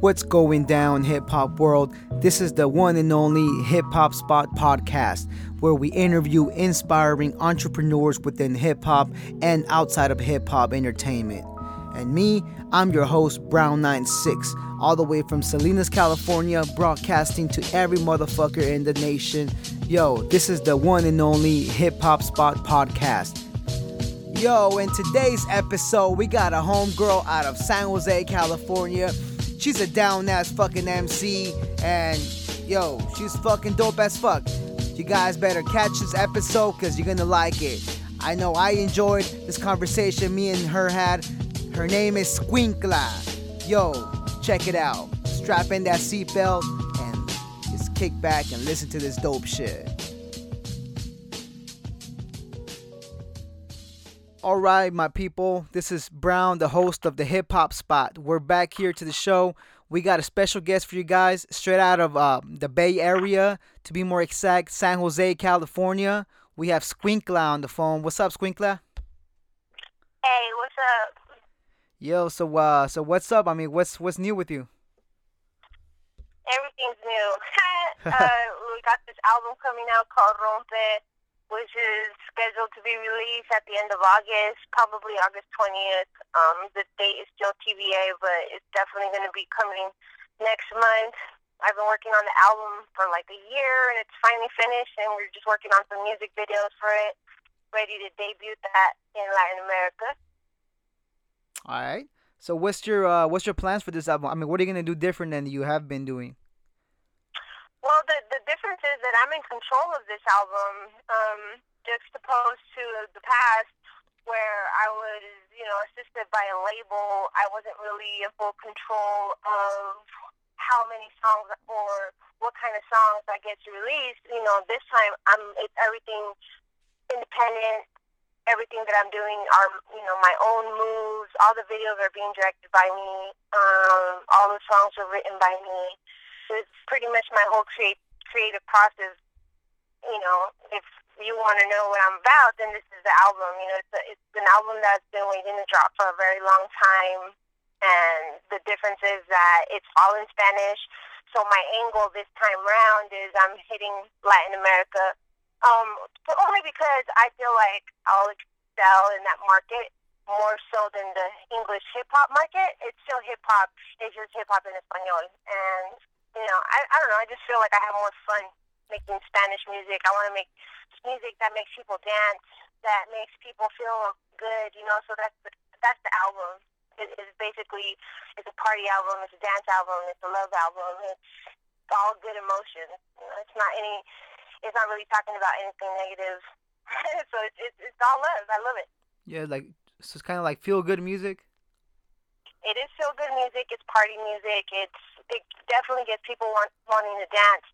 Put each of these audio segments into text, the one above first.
What's going down, hip hop world? This is the one and only Hip Hop Spot podcast, where we interview inspiring entrepreneurs within hip hop and outside of hip hop entertainment. And me, I'm your host, Brown96, all the way from Salinas, California, broadcasting to every motherfucker in the nation. Yo, this is the one and only Hip Hop Spot podcast. Yo, in today's episode, we got a homegirl out of San Jose, California. She's a down ass fucking MC, and yo, she's fucking dope as fuck. You guys better catch this episode because you're gonna like it. I know I enjoyed this conversation me and her had. Her name is Squinkla. Yo, check it out. Strap in that seatbelt and just kick back and listen to this dope shit. All right, my people. This is Brown, the host of the Hip Hop Spot. We're back here to the show. We got a special guest for you guys, straight out of uh, the Bay Area, to be more exact, San Jose, California. We have Squinkla on the phone. What's up, Squinkla? Hey, what's up? Yo, so uh, so what's up? I mean, what's what's new with you? Everything's new. uh, we got this album coming out called Rompe, which is scheduled to be released at the end of August, probably August 20th. Um, the date is still TBA, but it's definitely going to be coming next month. I've been working on the album for like a year, and it's finally finished, and we're just working on some music videos for it, ready to debut that in Latin America. All right. So what's your uh, what's your plans for this album? I mean, what are you gonna do different than you have been doing? Well, the the difference is that I'm in control of this album, um, juxtaposed to the past, where I was, you know, assisted by a label. I wasn't really in full control of how many songs or what kind of songs I get to release. You know, this time I'm it's everything independent. Everything that I'm doing are, you know, my own moves. All the videos are being directed by me. Um, all the songs are written by me it's pretty much my whole create, creative process. You know, if you want to know what I'm about, then this is the album. You know, it's, a, it's an album that's been waiting to drop for a very long time. And the difference is that it's all in Spanish. So my angle this time round is I'm hitting Latin America. Um, only because I feel like I'll excel in that market more so than the English hip hop market. It's still hip hop. It's just hip hop in Espanol. And you know, I, I don't know. I just feel like I have more fun making Spanish music. I want to make music that makes people dance, that makes people feel good. You know, so that's the that's the album. It, it's basically it's a party album. It's a dance album. It's a love album. It's all good emotions. You know, it's not any. It's not really talking about anything negative. so it's, it's it's all love. I love it. Yeah, like so it's kind of like feel good music. It is feel good music. It's party music. It's it definitely gets people want, wanting to dance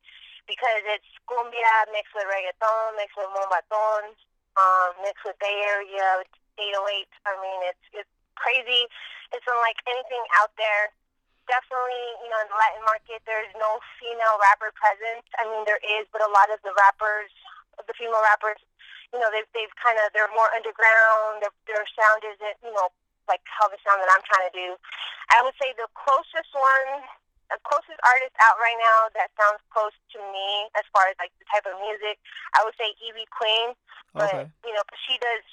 because it's cumbia mixed with reggaeton, mixed with moombahton, um, mixed with Bay Area, 808. I mean, it's it's crazy. It's unlike anything out there. Definitely, you know, in the Latin market, there's no female rapper presence. I mean, there is, but a lot of the rappers, the female rappers, you know, they've they've kind of they're more underground. Their their sound isn't, you know, like how the sound that I'm trying to do. I would say the closest one the closest artist out right now that sounds close to me as far as like the type of music, I would say Ivy Queen. But Okay. you know, she does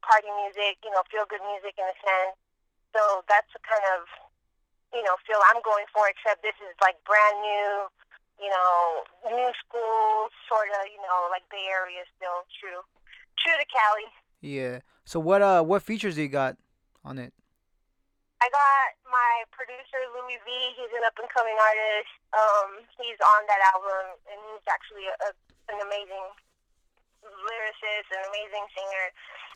party music, you know, feel good music in a sense. So that's the kind of you know feel I'm going for. Except this is like brand new, you know, new school sort of, you know, like Bay Area still true, true to Cali. Yeah. So what uh what features do you got on it? I got my producer Louis V. He's an up and coming artist. Um, he's on that album, and he's actually a, an amazing lyricist, an amazing singer.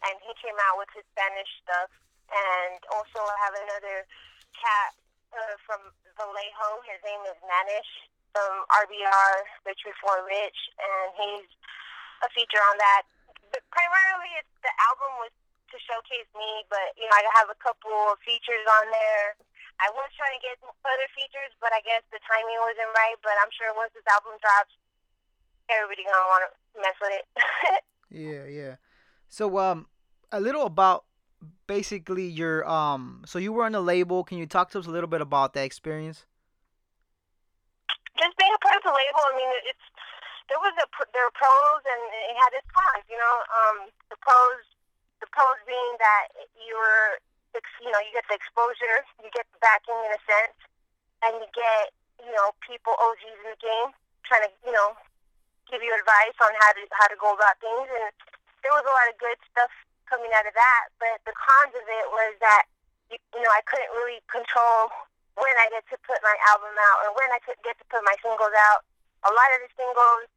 And he came out with his Spanish stuff. And also, I have another cat uh, from Vallejo. His name is Manish from RBR, Rich Before Rich, and he's a feature on that. But primarily, it's, the album was to showcase me, but you know, I have a couple of features on there. I was trying to get other features, but I guess the timing wasn't right. But I'm sure once this album drops, everybody gonna want to mess with it. Yeah, yeah. So um a little about basically your um so you were on a label. Can you talk to us a little bit about that experience? Just being a part of the label. I mean, it's there was a there were pros and it had its cons. You know, um, the pros the pros being that you were you know you get the exposure, you get the backing in a sense, and you get you know people OGs in the game trying to you know give you advice on how to how to go about things, and there was a lot of good stuff coming out of that. But the cons of it was that you, you know I couldn't really control when I get to put my album out or when I could get to put my singles out. A lot of the singles,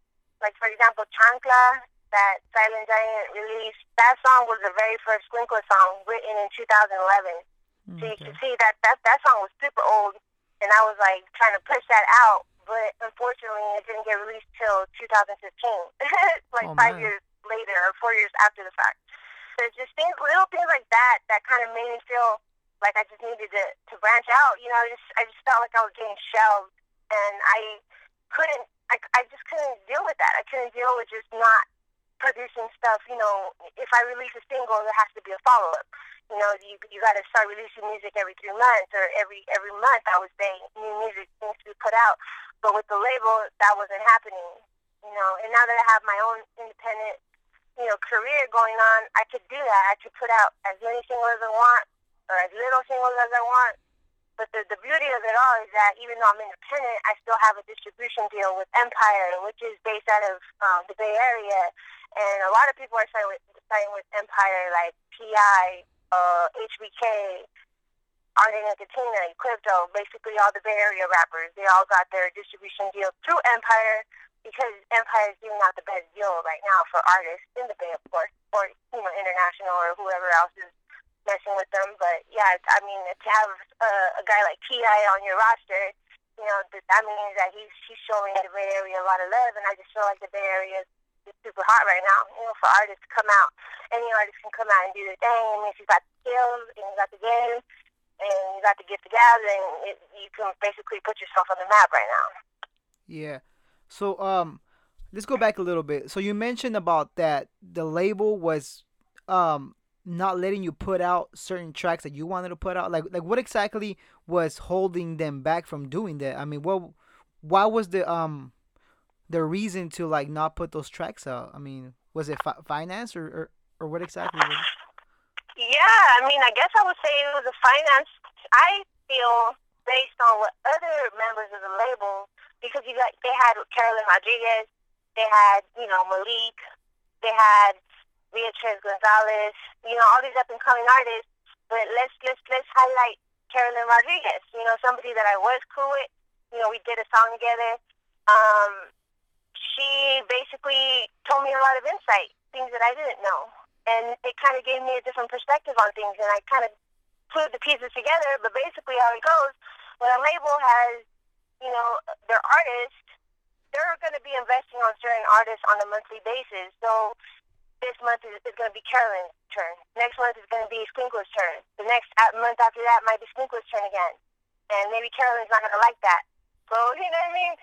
like for example, Chancla, that Silent Giant released, that song was the very first Squinkla song written in 2011. Okay. So you can see that, that that song was super old, and I was like trying to push that out, but unfortunately it didn't get released till 2015, like oh, five years later or four years after the fact. So it's just things, little things like that that kind of made me feel like I just needed to to branch out. You know, I just I just felt like I was getting shelved, and I couldn't. I, I just couldn't deal with that. I couldn't deal with just not producing stuff, you know, if I release a single, there has to be a follow up. You know, you you got to start releasing music every three months or every every month. I would say new music needs to be put out. But with the label, that wasn't happening. You know, and now that I have my own independent, you know, career going on, I could do that. I could put out as many singles as I want or as little singles as I want but the, the beauty of it all is that even though I'm independent, I still have a distribution deal with Empire, which is based out of um, the Bay Area. And a lot of people are signing with, signing with Empire, like T.I., uh, HBK, Andre Nickatina, Crypto, basically all the Bay Area rappers. They all got their distribution deal through Empire because Empire is giving out the best deal right now for artists in the Bay, of course, or, you know, international or whoever else is messing with them. But yeah, I mean, to have uh, a guy like T.I. on your roster, you know, that means that he's he's showing the Bay Area a lot of love, and I just feel like the Bay Area is super hot right now. You know, for artists to come out, any artist can come out and do their thing. I mean, if you got the skills and you got the game and you got to get together, and it, you can basically put yourself on the map right now. Yeah. So um, let's go back a little bit. So you mentioned about that the label was um not letting you put out certain tracks that you wanted to put out? Like like what exactly was holding them back from doing that? I mean, what why was the um the reason to like not put those tracks out? I mean, was it fi- finance or, or or what exactly was it? Yeah, I mean, I guess I would say it was a finance. I feel based on what other members of the label because you got they had Carolyn Rodriguez, they had you know Malik, they had Beatriz Gonzalez, you know, all these up and coming artists. But let's let's let's highlight Carolyn Rodriguez. You know, somebody that I was cool with. You know, we did a song together. Um, she basically told me a lot of insight, things that I didn't know, and it kind of gave me a different perspective on things. And I kind of put the pieces together. But basically, how it goes when a label has, you know, their artists, they're going to be investing on certain artists on a monthly basis. So this month is, is going to be Carolyn's turn. Next month is going to be Squinkla's turn. The next uh, month after that might be Squinkla's turn again. And maybe Carolyn's not going to like that. So, you know what I mean?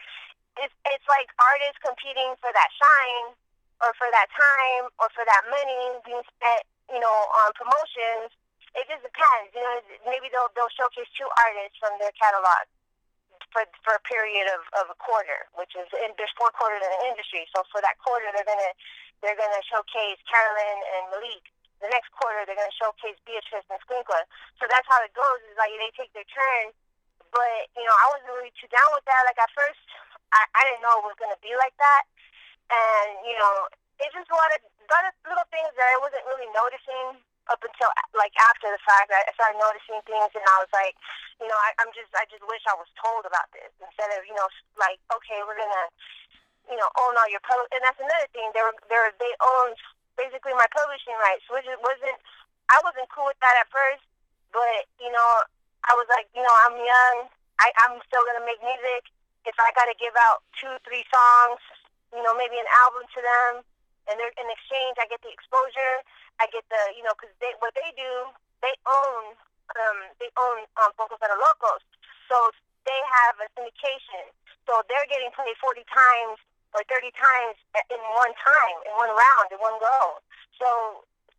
It's, it's like artists competing for that shine or for that time or for that money being spent, you know, on promotions. It just depends. You know, maybe they'll, they'll showcase two artists from their catalog for for a period of, of a quarter, which is in, there's four quarters in the industry. So for that quarter, they're gonna they're gonna showcase Carolyn and Malik. The next quarter, they're gonna showcase Beatrice and Squinkla. So that's how it goes. Is like they take their turn. But you know, I wasn't really too down with that. Like at first, I, I didn't know it was gonna be like that, and you know, it just a lot of, lot of little things that I wasn't really noticing up until like after the fact, I started noticing things, and I was like, you know, I, I'm just, I just wish I was told about this instead of, you know, like, okay, we're gonna, you know, own all your pub, and that's another thing. They were, they were, they owned basically my publishing rights, which wasn't, I wasn't cool with that at first, but you know, I was like, you know, I'm young, I, I'm still gonna make music. If I gotta give out two, three songs, you know, maybe an album to them and they're in exchange I get the exposure, I get the you know because they what they do they own um they own um Focus Better Locos, so they have a syndication, so they're getting played 40 times or 30 times in one time, in one round, in one go. So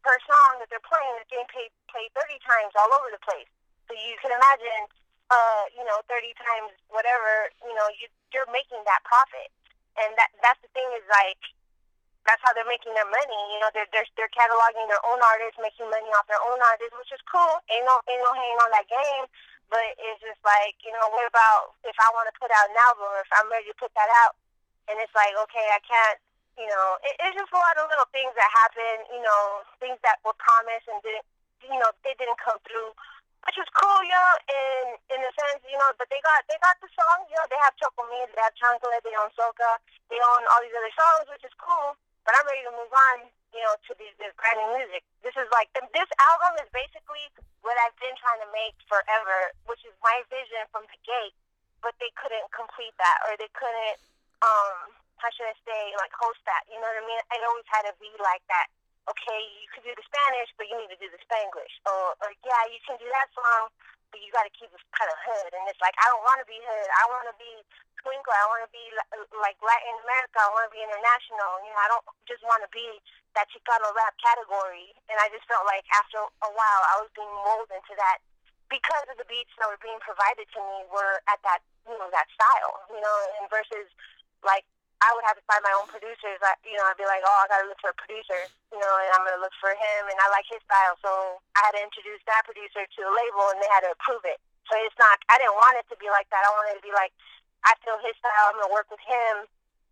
per song that they're playing is getting paid played 30 times all over the place. So you can imagine, uh, you know, 30 times whatever, you know, you you're making that profit. And that that's the thing is like that's how they're making their money. You know, they're they're they're cataloging their own artists, making money off their own artists, which is cool. Ain't no ain't no hating on that game. But it's just like, you know, what about if I want to put out an album or if I'm ready to put that out and it's like, okay, I can't you know, it, it's just a lot of little things that happen, you know, things that were promised and didn't you know, they didn't come through which was cool, you know, in in a sense, you know. But they got they got the songs, you know. They have Choco they have Chancla, they own Soca, they own all these other songs, which is cool. But I'm ready to move on, you know, to these this brand new music. This is like this album is basically what I've been trying to make forever, which is my vision from the gate. But they couldn't complete that, or they couldn't, um, how should I say, like host that. You know what I mean? It always had to be like that okay, you can do the Spanish, but you need to do the Spanglish. Or, or yeah, you can do that song, but you got to keep it kind of hood. And it's like, I don't want to be hood. I want to be twinkle. I want to be like Latin America. I want to be international. You know, I don't just want to be that Chicano rap category. And I just felt like after a while, I was being molded into that because of the beats that were being provided to me were at that, you know, that style, you know, and versus like I would have to find my own producers. I, you know, I'd be like, oh, I gotta look for a producer, you know, and I'm gonna look for him, and I like his style, so I had to introduce that producer to the label, and they had to approve it. So it's not. I didn't want it to be like that. I wanted to be like, I feel his style. I'm gonna work with him,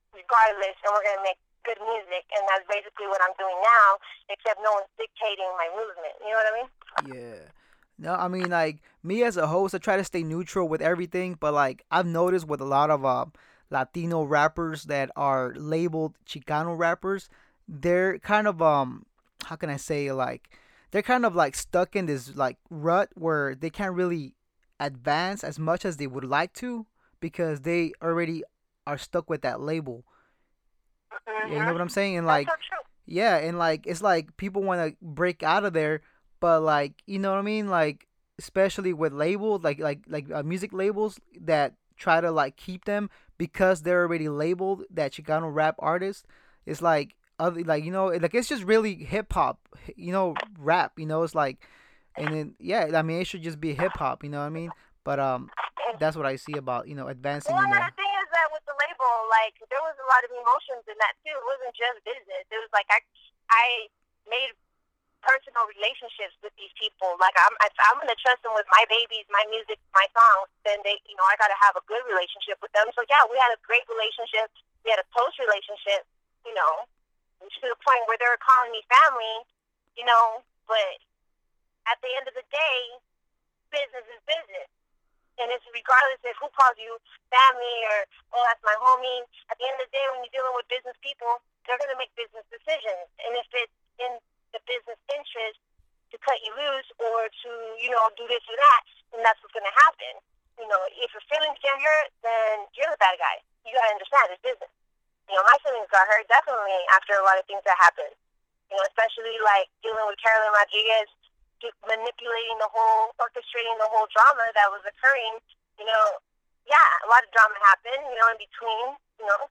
regardless, and we're gonna make good music, and that's basically what I'm doing now. Except no one's dictating my movement. You know what I mean? Yeah. No, I mean like me as a host, I try to stay neutral with everything, but like I've noticed with a lot of uh Latino rappers that are labeled Chicano rappers, they're kind of um how can I say like they're kind of like stuck in this like rut where they can't really advance as much as they would like to because they already are stuck with that label. Mm-hmm. You know what I'm saying? And like yeah, and like it's like people want to break out of there, but like you know what I mean? Like especially with labels like like like uh, music labels that try to like keep them because they're already labeled that Chicano rap artist. It's like other like you know like it's just really hip hop, you know, rap. You know, it's like, and then yeah, I mean it should just be hip hop. You know what I mean? But um, that's what I see about you know advancing. Well, you know. the thing is that with the label, like there was a lot of emotions in that too. It wasn't just business. It was like I I made personal relationships with these people. Like I'm, if I'm gonna trust them with my babies, my music, my songs, then they, you know, I gotta have a good relationship with them. So yeah, we had a great relationship. We had a close relationship, you know, to the point where they were calling me family, you know. But at the end of the day, business is business. And it's regardless of who calls you family or, oh, that's my homie. At the end of the day, when you're dealing with business people, they're going to make business decisions. And if it's in the business interest to cut you loose or to, you know, do this or that, then that's what's going to happen. You know, if your feelings get hurt, then you're the bad guy. You got to understand it's business. You know, my feelings got hurt definitely after a lot of things that happened. You know, especially like dealing with Carolyn Rodriguez, manipulating the whole, orchestrating the whole drama that was occurring. You know, yeah, a lot of drama happened. You know, in between. You know,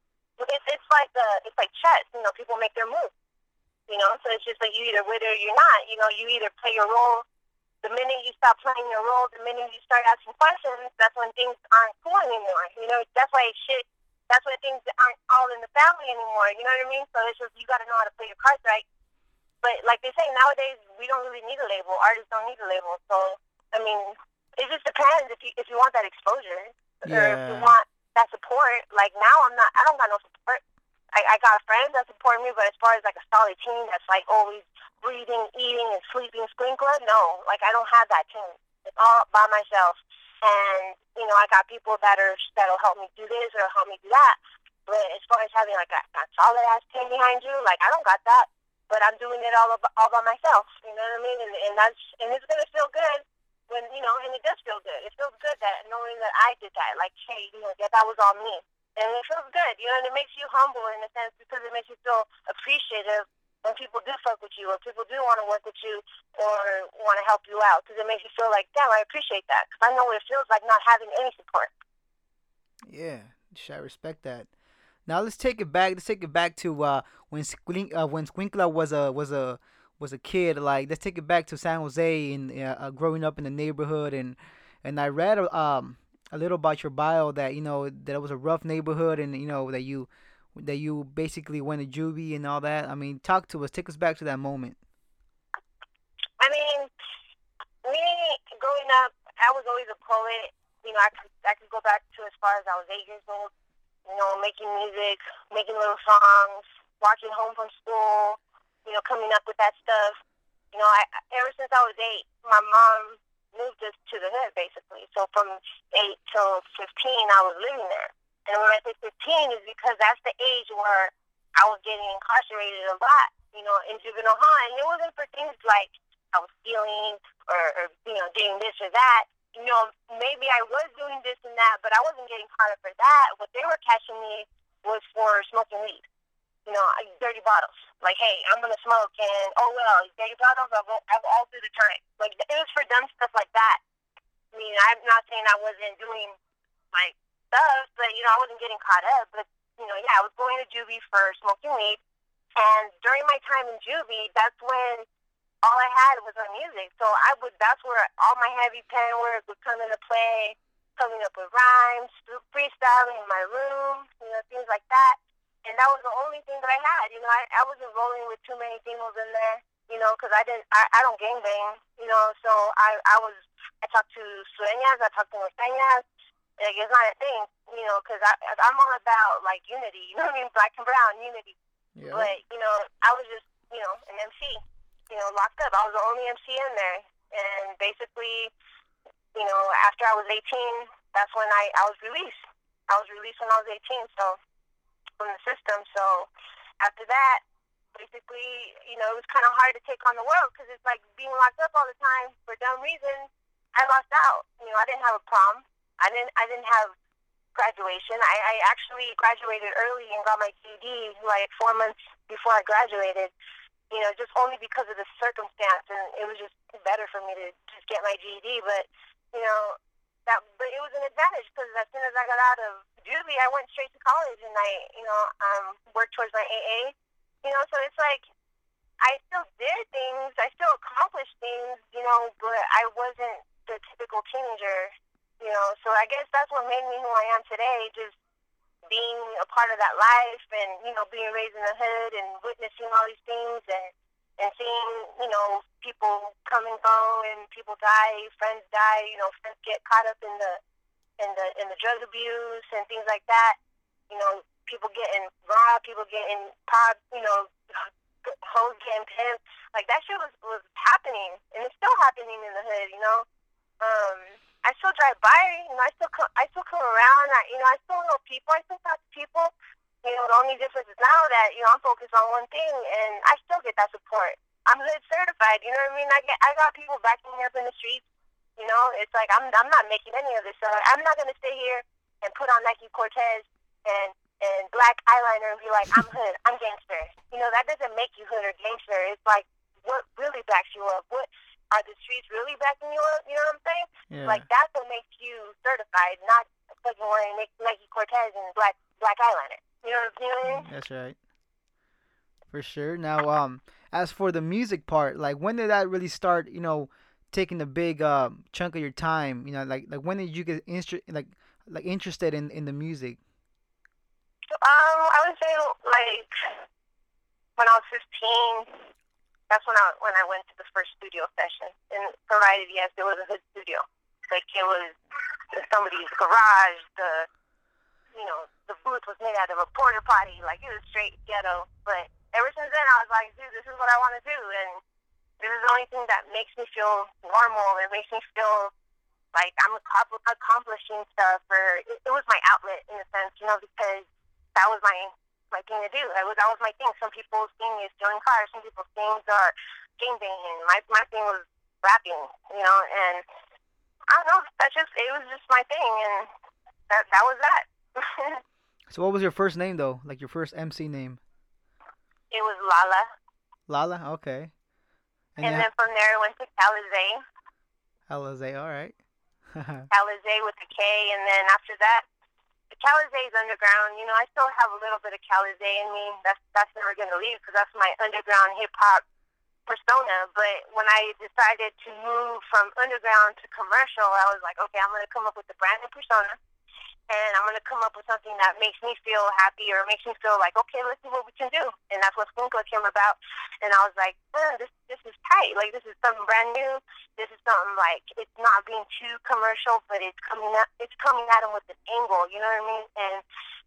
it's it's like the it's like chess. You know, people make their moves. You know, so it's just like you either with it or you're not. You know, you either play your role. The minute you stop playing your role, the minute you start asking questions, that's when things aren't cool anymore. You know, that's why shit. That's why things aren't all in the family anymore. You know what I mean? So it's just you got to know how to play your cards right. But like they say nowadays, we don't really need a label. Artists don't need a label. So I mean, it just depends if you if you want that exposure yeah. or if you want that support. Like now, I'm not. I don't got no support. I, I got friends that support me, but as far as like a solid team that's like always breathing, eating, and sleeping Squinkla, no. Like I don't have that team. It's all by myself. And you know, I got people that are that'll help me do this or help me do that. But as far as having like a, a solid ass team behind you, like I don't got that. But I'm doing it all all by myself. You know what I mean? And, and that's and it's gonna feel good when you know, and it does feel good. It feels good that knowing that I did that. Like, hey, you know, that that was all me and it feels good, you know, and it makes you humble in a sense because it makes you feel appreciative when people do fuck with you or people do want to work with you or want to help you out because it makes you feel like, damn, I appreciate that because I know what it feels like not having any support. Yeah, I respect that. Now let's take it back. Let's take it back to uh, when Squink, uh, when Squinkla was a was a was a kid. Like let's take it back to San Jose and uh, uh growing up in the neighborhood and and I read um a little about your bio that you know that it was a rough neighborhood and you know that you that you basically went to juvie and all that. I mean, talk to us. Take us back to that moment. I mean, me growing up, I was always a poet. You know, I could I could go back to as far as I was eight years old. You know, making music, making little songs, walking home from school. You know, coming up with that stuff. You know, I ever since I was eight, my mom moved us to the hood basically. So from eight till fifteen, I was living there. And when I say fifteen, is because that's the age where I was getting incarcerated a lot. You know, in juvenile hall, and it wasn't for things like I was stealing or, or you know doing this or that. You know, maybe I was doing this and that, but I wasn't getting caught up for that. What they were catching me was for smoking weed. You know, dirty bottles. Like, hey, I'm gonna smoke, and oh well, dirty bottles. I've, I've all through the time. Like, it was for dumb stuff like that. I mean, I'm not saying I wasn't doing like stuff, but you know, I wasn't getting caught up. But you know, yeah, I was going to juvie for smoking weed, and during my time in juvie, that's when all I had was my music. So I would that's where all my heavy pen work would come into play, coming up with rhymes, freestyling in my room, you know, things like that. And that was the only thing that I had. You know, I, I wasn't rolling with too many things in there, you know, because I didn't, I, I don't gang bang, you know, so I, I was, I talked to sureñas, I talked to norteñas, like it's not a thing, you know, because I, I'm all about like unity, you know what I mean, black and brown unity. Yeah. But you know, I was just, you know, an MC you know, locked up. I was the only MC in there. And basically, you know, after I was 18, that's when I, I was released. I was released when I was 18, so from the system. So after that, basically, you know, it was kind of hard to take on the world because it's like being locked up all the time for dumb reasons. I lost out. You know, I didn't have a prom. I didn't. I didn't have graduation. I, I actually graduated early and got my GED like four months before I graduated you know, just only because of the circumstance, and it was just better for me to just get my GED. But you know, that but it was an advantage because as soon as I got out of juvie, I went straight to college, and I, you know, um, worked towards my AA. You know, so it's like I still did things, I still accomplished things, you know, but I wasn't the typical teenager. You know, so I guess that's what made me who I am today. Just being a part of that life and, you know, being raised in the hood and witnessing all these things and, and seeing, you know, people come and go and people die, friends die, you know, friends get caught up in the in the in the drug abuse and things like that. You know, people getting robbed, people getting popped, you know, hoes getting pimped. Like that shit was was happening and it's still happening in the hood, you know. Um I still drive by. You know, I still come, I still come around. I, you know, I still know people. I still talk to people. You know, the only difference is now that you know I'm focused on one thing, and I still get that support. I'm hood certified. You know what I mean? I get, I got people backing me up in the streets. You know, it's like I'm, I'm not making any of this. So I'm not gonna stay here and put on Nike Cortez and and black eyeliner and be like, I'm hood, I'm gangster. You know, that doesn't make you hood or gangster. It's like what really backs you up. What are the streets really backing you up? You know what I'm saying? Yeah. Like that's what makes you certified, not fucking wearing Nike Cortez and black black eyeliner. You know what I'm saying? That's right. For sure. Now, um, as for the music part, like when did that really start? You know, taking a big uh, chunk of your time. You know, like like when did you get instru- like like interested in in the music? Um, I would say like when I was 15, that's when I when I went to the first studio session. And provided yes, it was a hood studio. Like it was somebody's garage. The you know the booth was made out of a porta potty. Like it was straight ghetto. But ever since then, I was like, dude, this is what I want to do, and this is the only thing that makes me feel normal. It makes me feel like I'm accomplishing stuff, or it, it was my outlet in a sense, you know, because that was my my thing to do. That was that was my thing. Some people's thing is stealing cars. Some people's things are game banging. My my thing was rapping, you know, and I don't know. That just it was just my thing, and that that was that. So what was your first name though? Like your first MC name? It was Lala. Lala, okay. And, and then from there it went to Calize. Calize, all right. Calize with a K, and then after that, Calize is underground. You know, I still have a little bit of Calize in me. That's that's never gonna leave because that's my underground hip hop persona. But when I decided to move from underground to commercial, I was like, okay, I'm going to come up with a brand new persona and I'm gonna come up with something that makes me feel happy or makes me feel like, okay, let's see what we can do. And that's what Squinkla came about. And I was like, this this is tight. Like this is something brand new. This is something like it's not being too commercial, but it's coming up. It's coming at them with an angle. You know what I mean? And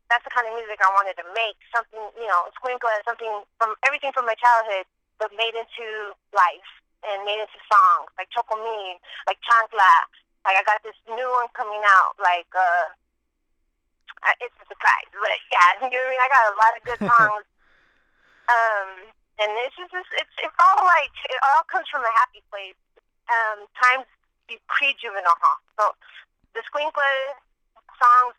that's the kind of music I wanted to make. Something, you know, Squinkla, something from everything from my childhood, but made into life and made into songs like Chocomin, like Chancla. Like I got this new one coming out, like. uh it's a surprise, but yeah, you know what I mean. I got a lot of good songs. um, and it's just it's it's all like it all comes from a happy place. Um, times be pre-juvenile hall. So the Squinkla songs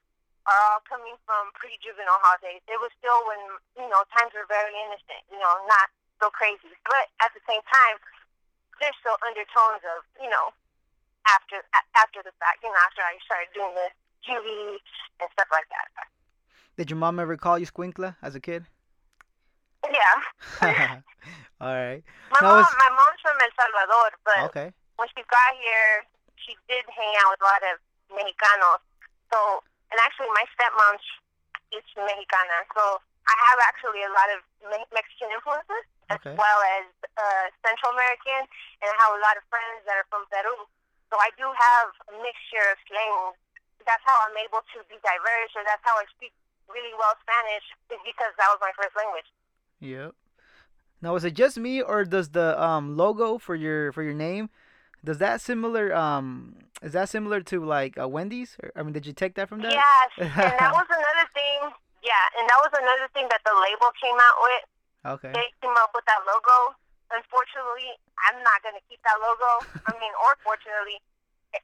are all coming from pre-juvenile hall days. It was still when you know times were very innocent, you know, not so crazy. But at the same time, there's still undertones of you know after after the fact. You know, after I started doing this TV and stuff like that. Did your mom ever call you Squinkla as a kid? Yeah. All right. My mom, was... my mom's from El Salvador, but okay. when she got here, she did hang out with a lot of Mexicanos. So, and actually, my stepmom is Mexicana, so I have actually a lot of Mexican influences okay. as well as uh, Central American, and I have a lot of friends that are from Peru. So I do have a mixture of slangs that's how I'm able to be diverse, or that's how I speak really well Spanish, is because that was my first language. Yep. Now, is it just me, or does the um logo for your for your name, does that similar um is that similar to like uh, Wendy's? I mean, did you take that from that? Yes, and that was another thing. Yeah, and that was another thing that the label came out with. Okay. They came up with that logo. Unfortunately, I'm not gonna keep that logo. I mean, or fortunately,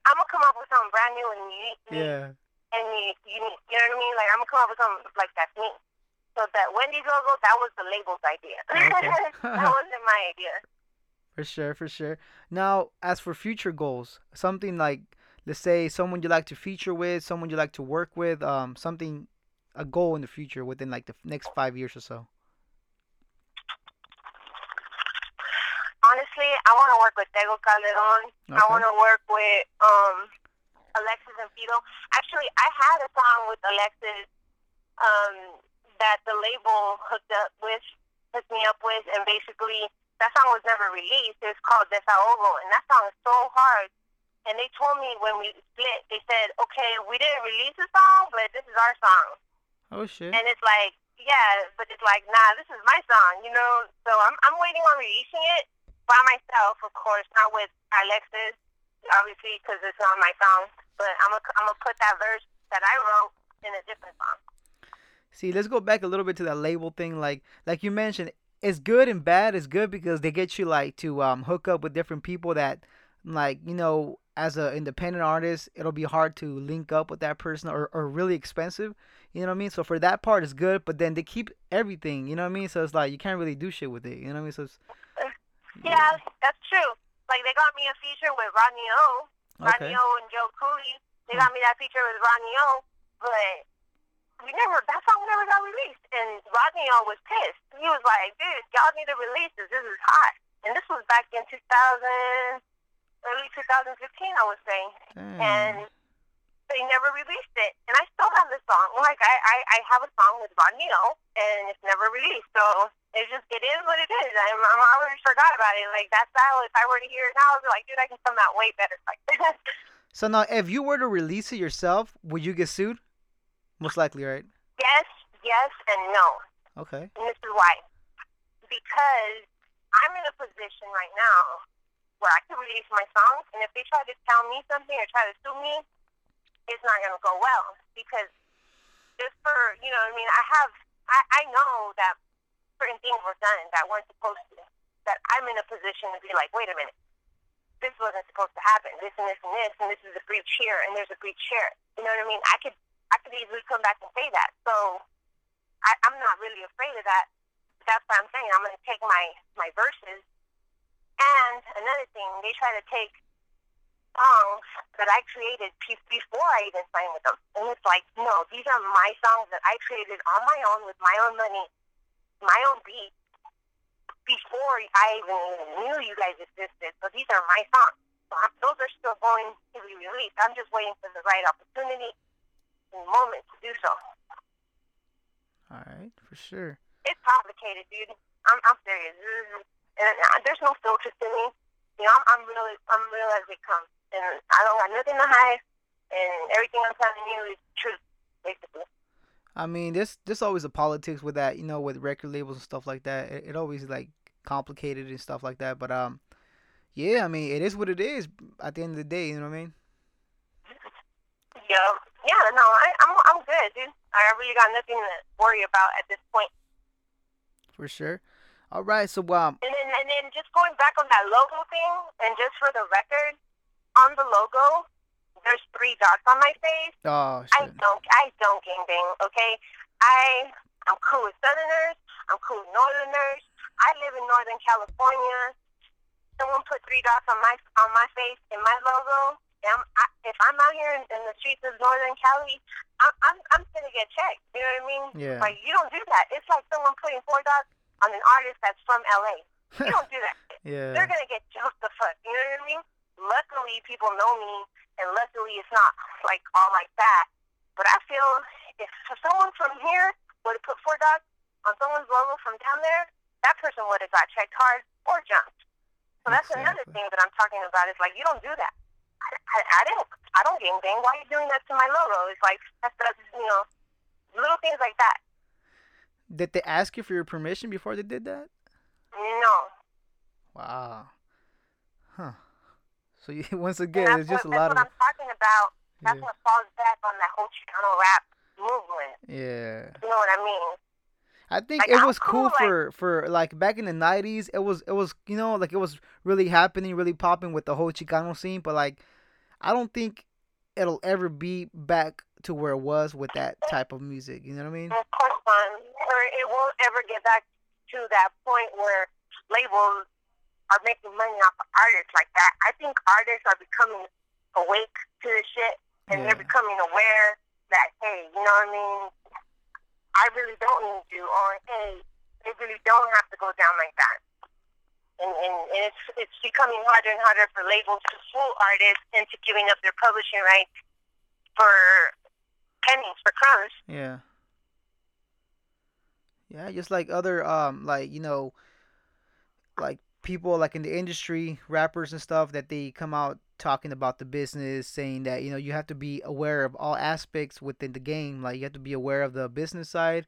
I'm gonna come up with something brand new and unique. Yeah. And unique, unique. You know what I mean? Like I'm gonna come up with something like that's me. So that Wendy's logo, that was the label's idea. Okay. that wasn't my idea. For sure, for sure. Now, as for future goals, something like, let's say, someone you like to feature with, someone you like to work with, um, something, a goal in the future within like the next five years or so. Honestly, I want to work with Tego Calderon. Okay. I want to work with um, Alexis and Fido. Actually, I had a song with Alexis um, that the label hooked up with, hooked me up with, and basically that song was never released. It's called Desahogo, and that song is so hard. And they told me when we split, they said, okay, we didn't release the song, but this is our song. Oh, shit. And it's like, yeah, but it's like, nah, this is my song, you know? So I'm, I'm waiting on releasing it by myself, of course, not with Alexis, obviously, because it's on my song. But I'm gonna I'm gonna put that verse that I wrote in a different song. See, let's go back a little bit to that label thing. Like like you mentioned, it's good and bad. It's good because they get you like to um hook up with different people that like you know as an independent artist it'll be hard to link up with that person or, or really expensive you know what i mean so for that part it's good but then they keep everything you know what i mean so it's like you can't really do shit with it you know what i mean so it's yeah, that's true. Like they got me a feature with Rodney O. Okay. Rodney O and Joe Cooley. They got me that feature with Rodney O, but we never that song never got released. And Rodney O was pissed. He was like, "Dude, y'all need to release this. This is hot." And this was back in 2000, early 2015, I would say. Mm. And they never released it. And I still have the song. Like I, I, I have a song with Rodney O, and it's never released. So it's just it is what it is. I'm, I'm already forgot about it. Like that style, if I were to hear it now, I'd be like, dude, I can come out way better like so now, if you were to release it yourself, would you get sued? Most likely, right? Yes, yes, and no. Okay. And this is why. Because I'm in a position right now where I can release my songs, and if they try to tell me something or try to sue me, it's not going to go well. Because just for, you know, I mean, I have, I, I know that certain things were done that weren't supposed to. That I'm in a position to be like, wait a minute, this wasn't supposed to happen. This and this and this, and this is a breach here, and there's a breach here. You know what I mean? I could, I could easily come back and say that. So I, I'm not really afraid of that. That's what I'm saying. I'm going to take my my verses. And another thing, they try to take songs that I created before I even signed with them. And it's like, no, these are my songs that I created on my own with my own money my own beat, before I even knew you guys existed. So these are my songs. So those are still going to be released. I'm just waiting for the right opportunity and moment to do so. All right, for sure. It's complicated, dude. I'm, I'm serious. And uh, there's no filter to me. You know, I'm, I'm really, I'm real as it comes, and I don't got nothing to hide. And everything I'm telling you is truth, basically. I mean, there's there's always a politics with that, you know, with record labels and stuff like that. It, it always like complicated and stuff like that. But um, yeah, I mean, it is what it is. At the end of the day, you know what I mean? Yeah, yeah. No, I, I'm I'm good, dude. I really got nothing to worry about at this point. For sure. All right, so um. And then and then just going back on that logo thing, and just for the record, on the logo, there's three dots on my face. Oh shit. I don't I don't gangbang, okay? I I'm cool with Southerners. I'm cool with Northerners. I live in Northern California. Someone put three dots on my on my face in my logo. I'm, I, if I'm out here in, in the streets of Northern Cali, I'm, I'm I'm gonna get checked. You know what I mean? Yeah. Like you don't do that. It's like someone putting four dots on an artist that's from LA. You don't do that. yeah. They're gonna get jumped the fuck. You know what I mean? Luckily, people know me and luckily it's not like all like that. But I feel if someone from here would have put four dots on someone's logo from down there, that person would have got checked hard or jumped. So that's exactly. another thing that I'm talking about. Is like you don't do that. I, I, I didn't. I don't gang bang. Why are you doing that to my logo? It's like that's, that's you know little things like that. Did they ask you for your permission before they did that? No. Wow. Huh. So you, once again, it's just what, a lot that's of. what I'm talking about. That's Yeah. what falls back on that whole Chicano rap movement. Yeah. You know what I mean? I think Like, it was cool cool, like- for for like back in the nineties. It was it was you know like it was really happening, really popping with the whole Chicano scene. But like, I don't think it'll ever be back to where it was with that mm-hmm. type of music. You know what I mean? Of course not. Or it won't ever get back to that point where labels are making money off of artists like that. I think artists are becoming awake to this shit and they're becoming aware that, hey, you know what I mean? I really don't need you, or hey, it really don't have to go down like that. And, and, and it's it's becoming harder and harder for labels to fool artists into giving up their publishing rights for pennies, for crumbs. Yeah. Yeah, just like other um like you know like people like in the industry, rappers and stuff that they come out talking about the business, saying that you know you have to be aware of all aspects within the game. Like you have to be aware of the business side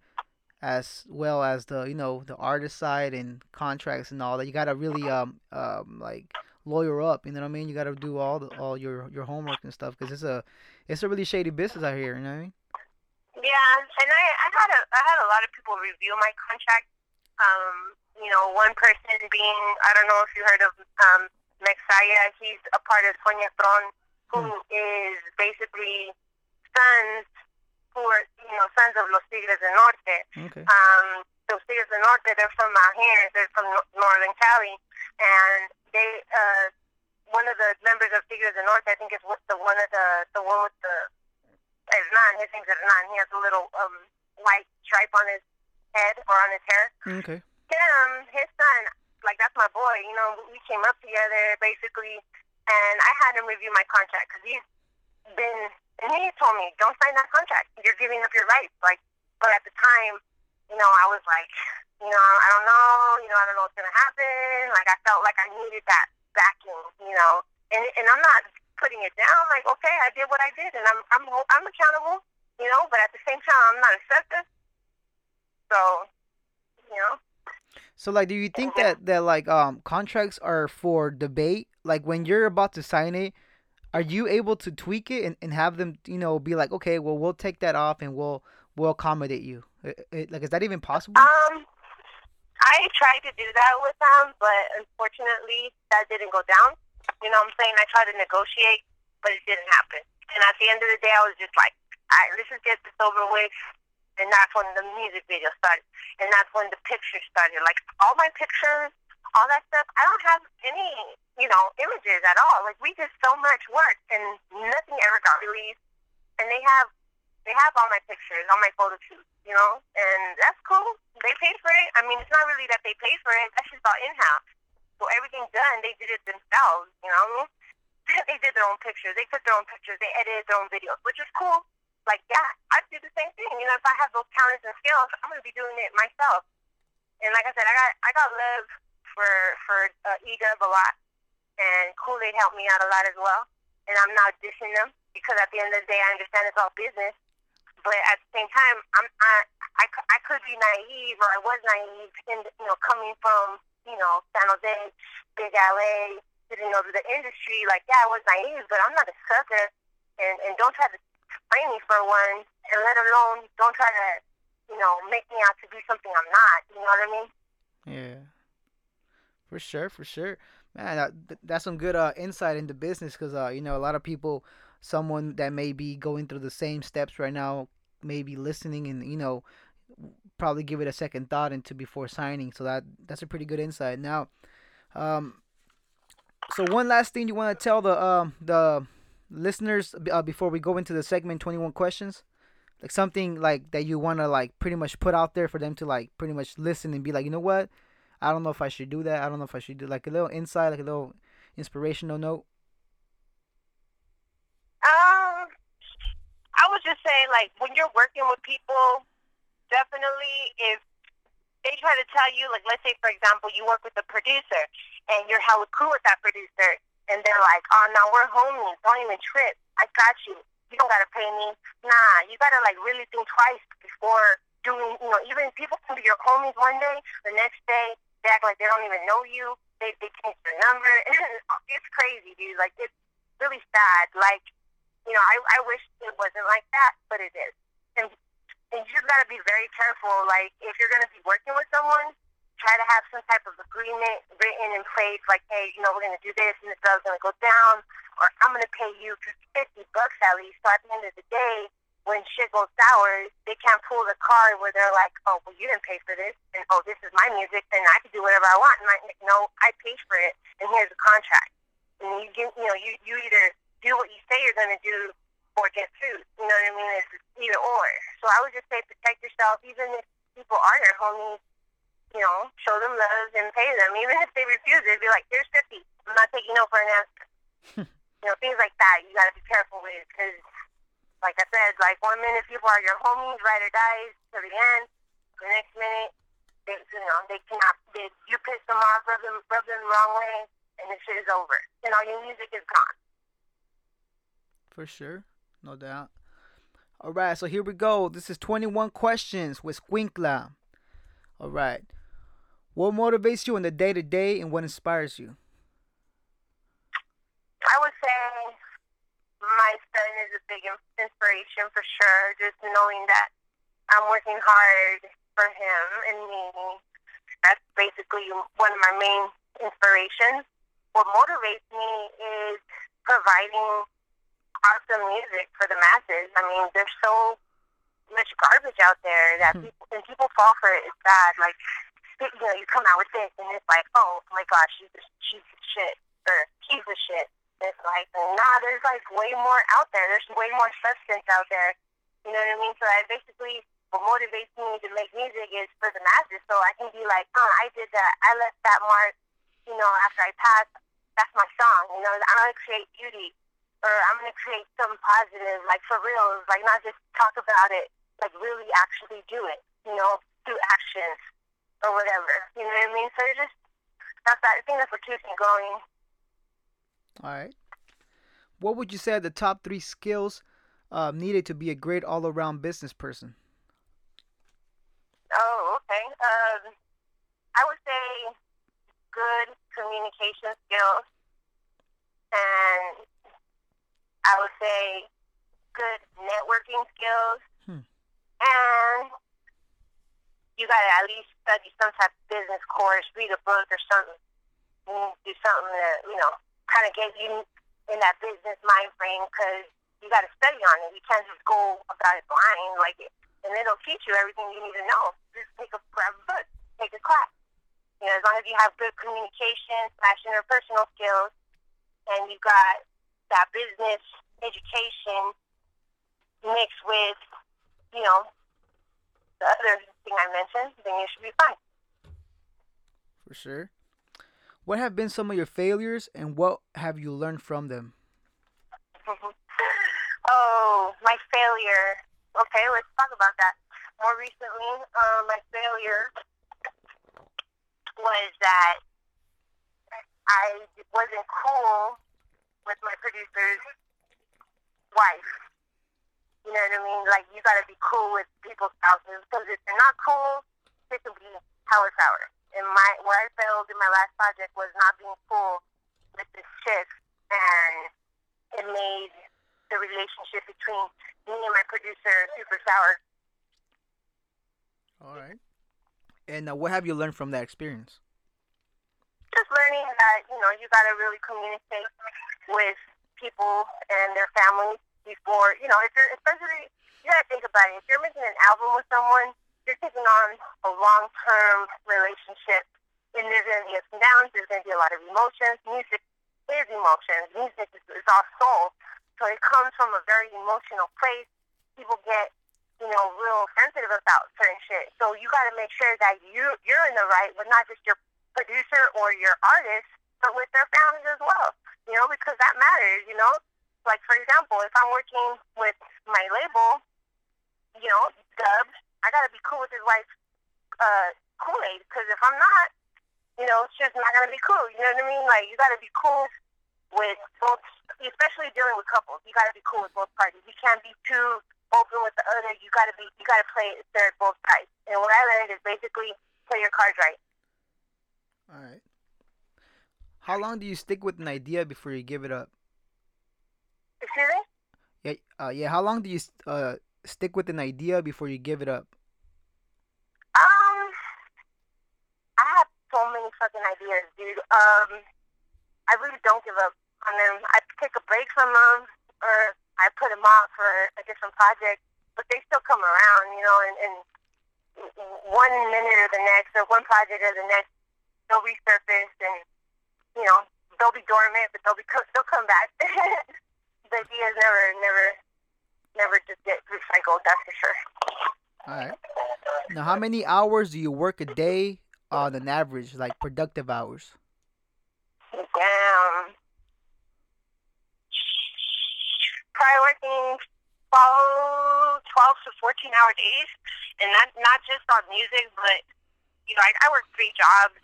as well as the you know the artist side and contracts and all that. You gotta really um um like lawyer up. You know what I mean? You gotta do all the all your your homework and stuff because it's a it's a really shady business out here. You know what I mean? Yeah, and I, I had a I had a lot of people review my contract. Um, you know, one person being I don't know if you heard of um Mexaya, he's a part of Sonia Tron, who is basically sons who are you know, sons of Los Tigres del Norte. Okay. Um, Los Tigres del Norte, they're from here, they're from Northern Cali, and they uh one of the members of Tigres del Norte, I think is with the one of the the one with the Hernan, his name's Hernan. He has a little um white stripe on his head or on his hair. Okay. Him, um, his son, like that's my boy. You know, we came up together basically, and I had him review my contract because he's been, and he told me, don't sign that contract. You're giving up your rights. Like, but at the time, you know, I was like, you know, I don't know, you know, I don't know what's gonna happen. Like, I felt like I needed that backing, you know, and and I'm not putting it down. Like, okay, I did what I did, and I'm I'm I'm accountable, you know, but at the same time, I'm not excessive. So, you know. So like, do you think that that like um contracts are for debate? Like when you're about to sign it, are you able to tweak it and, and have them you know be like, okay, well we'll take that off and we'll we'll accommodate you? I- I- like, is that even possible? Um, I tried to do that with them, but unfortunately, that didn't go down. You know what I'm saying? I tried to negotiate, but it didn't happen. And at the end of the day, I was just like, all right, let's just get this over with. And that's when the music video started. And that's when the pictures started. Like, all my pictures, all that stuff, I don't have any, you know, images at all. Like, we did so much work, and nothing ever got released. And they have They have all my pictures, all my photo shoots, you know, and that's cool. They paid for it. I mean, it's not really that they paid for it. That's just all in house. So everything done, they did it themselves. You know, they did their own pictures. They took their own pictures. They edited their own videos, which is cool. Like, yeah, I do the same thing. You know, if I have those talents and skills, I'm gonna be doing it myself. And like I said, I got I got love for for uh, E-Dub a lot, and Kool Aid helped me out a lot as well. And I'm not dishing them because at the end of the day, I understand it's all business. But at the same time, I'm I I, I could be naive, or I was naive in you know coming from you know San Jose, big LA, didn't know the industry. Like yeah, I was naive, but I'm not a sucker. And and don't try to train me for one, and let alone don't try to you know make me out to be something I'm not. You know what I mean? Yeah. For sure, for sure, man. That, that's some good uh, insight into business because uh, you know a lot of people, someone that may be going through the same steps right now, may be listening and you know probably give it a second thought into before signing. So that that's a pretty good insight. Now, um, so one last thing you want to tell the um the listeners uh, before we go into the segment twenty one questions, like something like that you want to like pretty much put out there for them to like pretty much listen and be like, you know what, I don't know if I should do that. I don't know if I should do like a little insight, like a little inspirational note. Um, I would just say like when you're working with people, definitely if they try to tell you, like let's say for example, you work with a producer and you're hella cool with that producer, and they're like, oh no, we're homies, don't even trip, I got you. You don't gotta pay me. Nah, you gotta like really think twice before doing. You know, even people can be your homies one day, the next day they act like they don't even know you. They they change their number. it's crazy, dude. Like it's really sad. Like you know, I I wish it wasn't like that, but it is. And and you just gotta be very careful. Like if you're gonna be working with someone, try to have some type of agreement written in place. Like, hey, you know, we're gonna do this, and this is gonna go down, or I'm gonna pay you fifty bucks at least. So at the end of the day, when shit goes sour, they can't pull the card where they're like, oh, well, you didn't pay for this, and oh, this is my music, and I can do whatever I want. And I like, no, I paid for it, and here's the contract. And you get, you know, you you either do what you say you're gonna do, or get sued. You know what I mean? It's either or. So I would just say protect yourself, even if people are your homies. You know, show them love and pay them. Even if they refuse it, be like, here's fifty. I'm not taking no for an answer. you know, things like that you got to be careful with because like I said, like one minute people are your homies, ride or dies to the end. The next minute, they, you know, they cannot. They, you piss them off, rub them, rub them the wrong way, and the shit is over, and all your music is gone. For sure, no doubt. All right, so here we go. This is 21 questions with Squinkla. All right. What motivates you in the day to day and what inspires you? I would say my son is a big inspiration for sure. Just knowing that I'm working hard for him and me. That's basically one of my main inspirations. What motivates me is providing awesome music for the masses. I mean, there's so much garbage out there that hmm. people and people fall for it. It's bad. Like you know, you come out with this and it's like, oh, oh my gosh, she's a, she's a shit or he's a shit. It's like, nah, there's like way more out there. There's way more substance out there. You know what I mean? So I basically, what motivates me to make music is for the masses. So I can be like, oh, I did that. I left that mark, you know, after I passed. That's my song. You know, I'm to create beauty. Or I'm to create something positive, like for real. Like not just talk about it, like really actually do it, you know, through actions or whatever. You know what I mean? So it's just, that's that. I think that's what keeps me going. All right. What would you say are the top three skills uh, needed to be a great all around business person? Oh, okay. Um, I would say good communication skills, and I would say good networking skills, hmm. and you got to at least study some type of business course, read a book or something, do something that you know kind of get you in that business mind frame because you got to study on it. You can't just go about it blind, like and it'll teach you everything you need to know. Just take a grab a book, take a class. You know, as long as you have good communication slash interpersonal skills, and you got that business education, mixed with, you know, the other I mentioned, then you should be fine. For sure. What have been some of your failures and what have you learned from them? oh, my failure. Okay, let's talk about that. More recently, uh, my failure was that I wasn't cool with my producer's wife. You know what I mean? Like, you gotta be cool with people's spouses because if they're not cool, it can be hella sour. And my where I failed in my last project was not being cool with this chick, and it made the relationship between me and my producer super sour. All right. And uh, what have you learned from that experience? just learning that you know you got to really communicate with people and their families before you know if you're especially you got to think about it. If you're making an album with someone you're taking on a long term relationship. And there's to be ups and downs there's to be a lot of emotions. Music is emotions. Music is, is all soul. So it comes from a very emotional place. People get you know real sensitive about certain shit. So you got to make sure that you you're in the right but not just your producer or your artist, but with their families as well. You know, because that matters. You know, like for example, if I'm working with my label, you know, Dub, I gotta be cool with his wife, uh, Kool Aid. Because if I'm not, you know, it's just not gonna be cool. You know what I mean? Like you gotta be cool with both, especially dealing with couples. You gotta be cool with both parties. You can't be too open with the other. You gotta be, you gotta play fair both sides. And what I learned is basically play your cards right. All right. How long do you stick with an idea before you give it up? Excuse me? Yeah, uh, yeah. How long do you uh stick with an idea before you give it up? Um, I have so many fucking ideas, dude. Um, I really don't give up on them. I take a break from them, or I put them off for a different project, but they still come around, you know. And, and one minute or the next, or one project or the next, they'll resurface and you know they'll be dormant, but they'll be they'll come back. the ideas never never never just get recycled. That's for sure. All right. Now, how many hours do you work a day on an average, like productive hours? Damn. Probably working 12, 12 to 14 hour days. And not, not just on music, but, you know, I, I work three jobs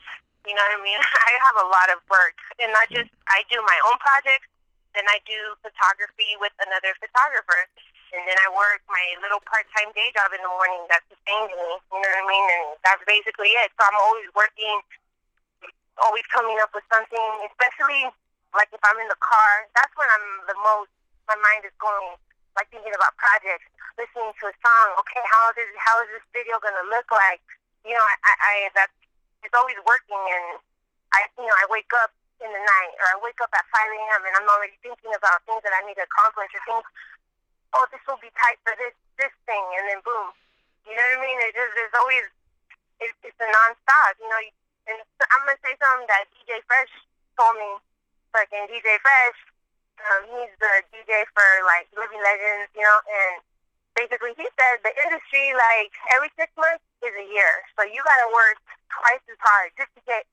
you know what I mean? I have a lot of work, and not just I do my own projects, then I do photography with another photographer, and then I work my little part-time day job in the morning that sustains me. You know what I mean? And that's basically it. So I'm always working, always coming up with something. Especially like if I'm in the car, that's when I'm the most. My mind is going like thinking about projects, listening to a song. Okay, how is how is this video gonna look like? You know, I, I that's it's always working, and I, you know, I wake up in the night, or I wake up at 5 a.m. and I'm already thinking about things that I need to accomplish, or things. Oh, this will be tight for this this thing, and then boom, you know what I mean? It just there's always it, it's a nonstop, you know. And I'm gonna say something that DJ Fresh told me. Fucking DJ Fresh, um, he's the DJ for like Living Legends, you know, and basically he said the industry like every six months is a year, so you gotta work twice as hard just to get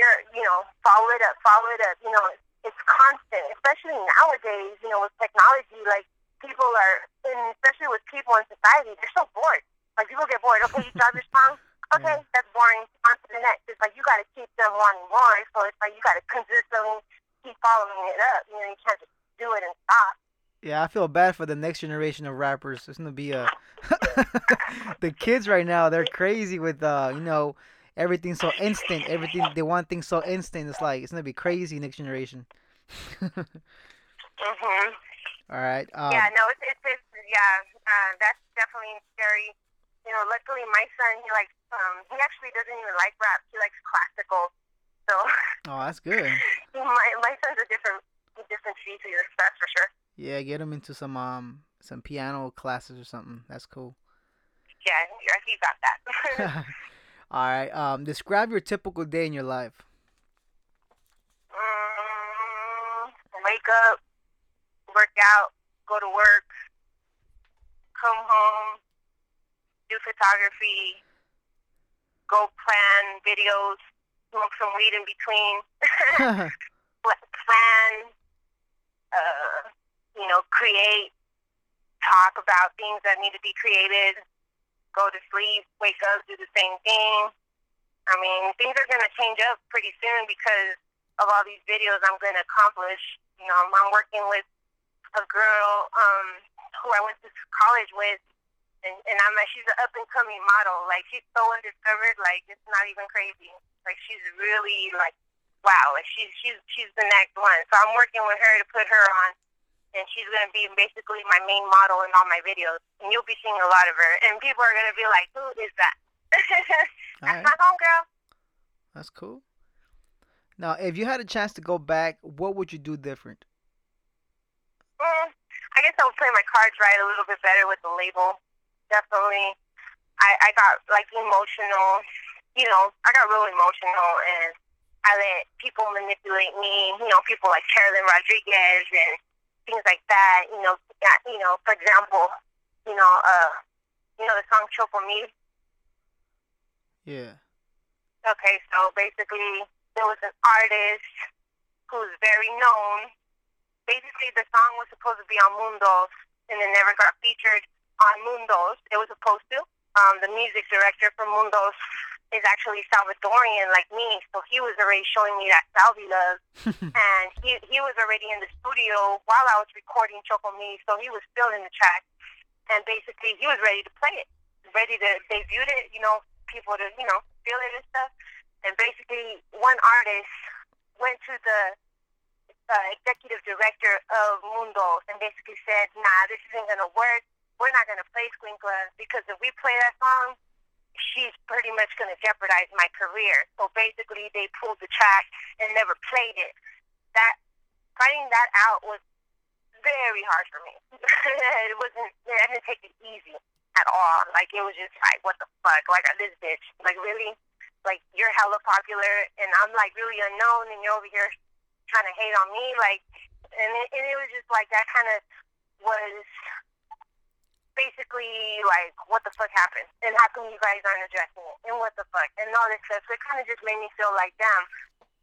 your, you know, follow it up, follow it up. You know, it's constant, especially nowadays. You know, with technology, like people are, and especially with people in society, they're so bored. Like people get bored. Okay, you drop your song. Okay, yeah. that's boring. On to the next. It's like you got to keep them wanting more. So it's like you got to consistently keep following it up. You know, you can't just do it and stop. Yeah, I feel bad for the next generation of rappers. It's gonna be a the kids right now. They're crazy with uh, you know, everything so instant. Everything they want things so instant. It's like it's gonna be crazy next generation. mhm. All right. Um, yeah. No. It's it's, it's yeah. Uh, that's definitely scary. You know, luckily my son he likes um he actually doesn't even like rap. He likes classical. So. Oh, that's good. my my son's a different different species. That's for sure. Yeah, get him into some um some piano classes or something. That's cool. Yeah, he got that. All right. Um, describe your typical day in your life. Um, wake up, work out, go to work, come home, do photography, go plan videos, smoke some weed in between, plan, uh, you know, create, talk about things that need to be created, go to sleep, wake up, do the same thing. I mean, things are going to change up pretty soon because of all these videos I'm going to accomplish. You know, I'm, I'm working with a girl um, who I went to college with, and, and I'm she's an up and coming model. Like she's so undiscovered, like it's not even crazy. Like she's really like, wow, like she's she's she's the next one. So I'm working with her to put her on, and she's gonna be basically my main model in all my videos, and you'll be seeing a lot of her, and people are gonna be like, who is that? That's right. my homegirl. That's cool. Now, if you had a chance to go back, what would you do different? Mm, I guess I would play my cards right a little bit better with the label definitely. I, I got like emotional, you know, I got real emotional and I let people manipulate me, you know, people like Carolyn Rodriguez and things like that, you know, you know, for example, you know, uh, you know the song Choco Me? Yeah. Okay, so basically there was an artist who's very known. Basically the song was supposed to be on Mundos and it never got featured on Mundos. It was supposed to. Um, the music director for Mundos is actually Salvadorian like me, so he was already showing me that Salvi love, and he he was already in the studio while I was recording Choco Me, so he was still in the track, and basically he was ready to play it, ready to debut it, you know, people to you know feel it and stuff, and basically one artist went to the uh, executive director of Mundos and basically said, "Nah, this isn't gonna work. We're not to play Squinkla because if we play that song, she's pretty much going to jeopardize my career. So basically, they pulled the track and never played it. That finding that out was very hard for me. it wasn't. I didn't take it easy at all. Like it was just like, what the fuck? Like this bitch. Like really? Like you're hella popular, and I'm like really unknown, and you're over here trying to hate on me. Like, and it, and it was just like that kind of was basically like, what the fuck happened? And how come you guys aren't addressing it? And what the fuck? And all this stuff. So it kind of just made me feel like, damn,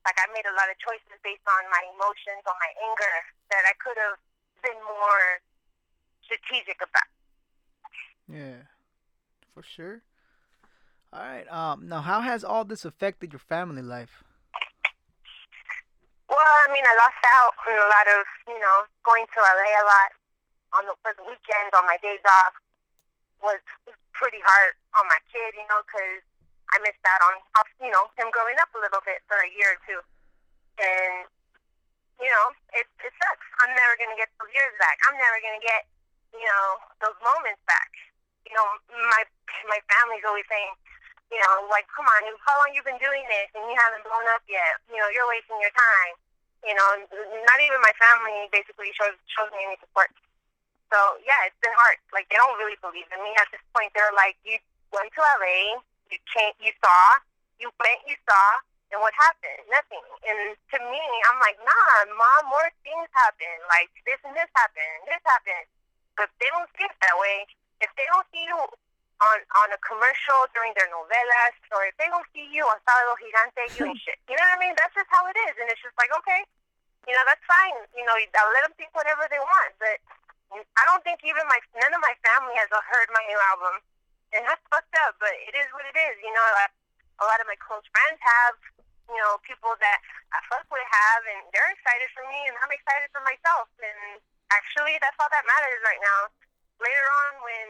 like I made a lot of choices based on my emotions, on my anger, that I could have been more strategic about. Yeah, for sure. All right. Um. Now, how has all this affected your family life? Well, I mean, I lost out on a lot of, you know, going to LA a lot on the for the weekends on my days off was pretty hard on my kid, you know, because I missed out on you know him growing up a little bit for a year or two, and you know it it sucks. I'm never gonna get those years back. I'm never gonna get you know those moments back. You know, my my family's always saying, you know, like, come on, how long you been doing this and you haven't blown up yet? You know, you're wasting your time. You know, not even my family basically shows shows me any support. So yeah, it's been hard. Like they don't really believe in me at this point. They're like, you went to LA, you changed, you saw, you went, you saw, and what happened? Nothing. And to me, I'm like, nah, mom, more things happen. Like this and this happened, this happened. But they don't see it that way. If they don't see you on on a commercial during their novelas, or if they don't see you on Sábado Gigante doing shit, you know what I mean? That's just how it is. And it's just like, okay, you know, that's fine. You know, I'll let them think whatever they want, but I don't think even my none of my family has heard my new album, and that's fucked up. But it is what it is, you know. a lot of my close friends have, you know, people that I fuck with have, and they're excited for me, and I'm excited for myself. And actually, that's all that matters right now. Later on, when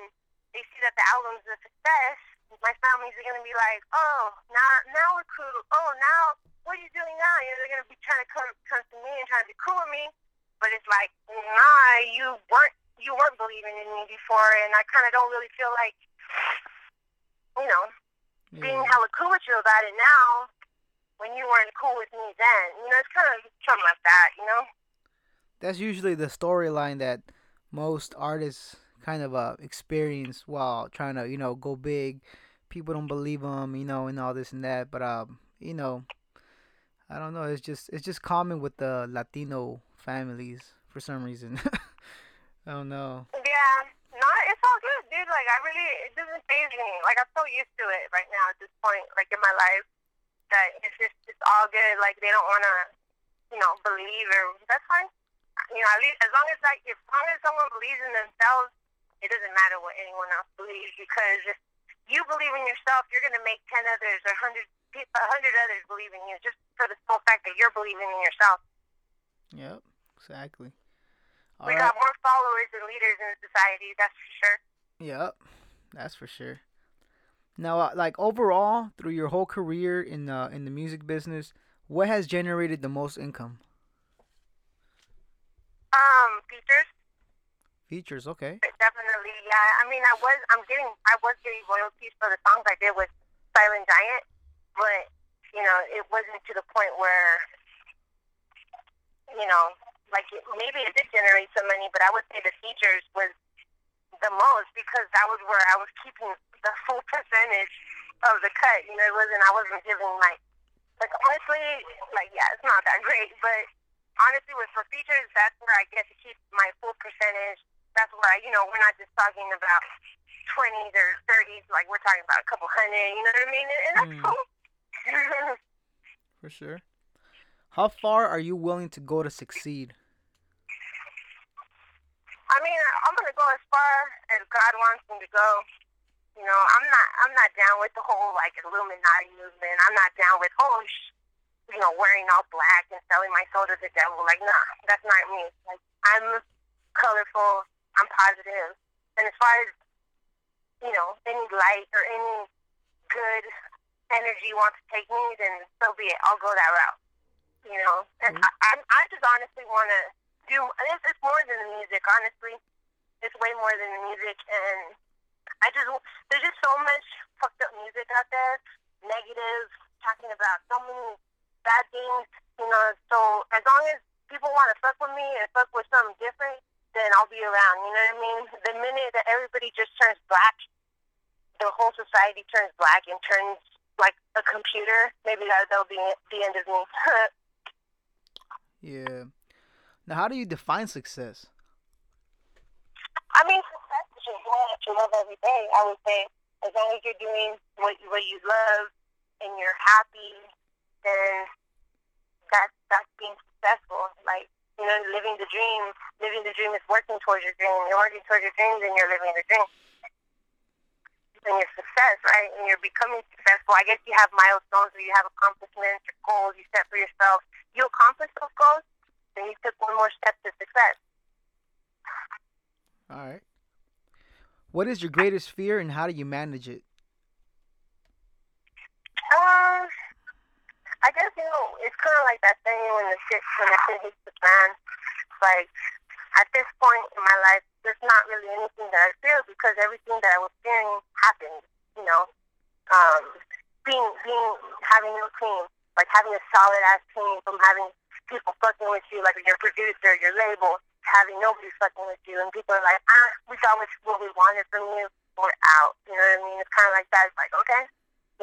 they see that the album's a success, my family's gonna be like, oh, now now we're cool. Oh, now what are you doing now? You know, they're gonna be trying to come come to me and trying to be cool with me. But it's like, nah, you weren't you weren't believing in me before, and I kind of don't really feel like, you know, yeah. being hella cool with you about it now. When you weren't cool with me then, you know, it's kind of something like that, you know. That's usually the storyline that most artists kind of uh experience while trying to you know go big. People don't believe them, you know, and all this and that. But um, you know, I don't know. It's just it's just common with the Latino families for some reason. I don't know. Yeah, no, it's all good. Dude. Like I really it doesn't phase me. Like I'm so used to it right now at this point, like in my life, that it's just it's all good. Like they don't want to, you know, believe or that's fine. You know, at least as long as like as long as someone believes in themselves, it doesn't matter what anyone else believes because if you believe in yourself, you're gonna make ten others or hundred a hundred others believe in you just for the sole fact that you're believing in yourself. Yep, exactly. All we right. got more followers than leaders in society, that's for sure. Yep, that's for sure. Now, uh, like overall, through your whole career in the in the music business, what has generated the most income? Um, features. Features, okay. Definitely, yeah. I mean, I was I'm getting I was getting royalties for the songs I did with Silent Giant, but you know, it wasn't to the point where you know, like it, maybe it did generate some money, but I would say the features was the most because that was where I was keeping the full percentage of the cut. You know, it wasn't I wasn't giving like like honestly, like yeah, it's not that great, but honestly with for features that's where I get to keep my full percentage. That's where I you know, we're not just talking about twenties or thirties, like we're talking about a couple hundred, you know what I mean? And that's mm. cool. for sure. How far are you willing to go to succeed? I mean, I'm gonna go as far as God wants me to go. You know, I'm not, I'm not down with the whole like Illuminati movement. I'm not down with oh, you know, wearing all black and selling my soul to the devil. Like, nah, that's not me. Like, I'm colorful. I'm positive. And as far as you know, any light or any good energy wants to take me, then so be it. I'll go that route. You know, and mm-hmm. I, I, I just honestly want to do. It's, it's more than the music, honestly. It's way more than the music, and I just there's just so much fucked up music out there, negative, talking about so many bad things. You know, so as long as people want to fuck with me and fuck with something different, then I'll be around. You know what I mean? The minute that everybody just turns black, the whole society turns black and turns like a computer, maybe that that'll be the end of me. yeah. Now, how do you define success? I mean, success is just doing what you love every day. I would say, as long as you're doing what what you love and you're happy, then that's that's being successful. Like you know, living the dream. Living the dream is working towards your dream. You're working towards your dreams, and you're living the dream. And your success, right? And you're becoming successful. I guess you have milestones, or you have accomplishments, or goals you set for yourself. You accomplish those goals, and you took one more step to success. All right. What is your greatest fear and how do you manage it? Um, I guess you know it's kind of like that thing when the shit when the shit hits the fan. Like at this point in my life, there's not really anything that I fear because everything that I was fearing happened. You know, um, being being having no team, like having a solid ass team from having people fucking with you, like your producer, your label, having nobody fucking with you, and people are like, ah, we got what we wanted from you, we're out. You know what I mean? It's kind of like that. It's like, okay,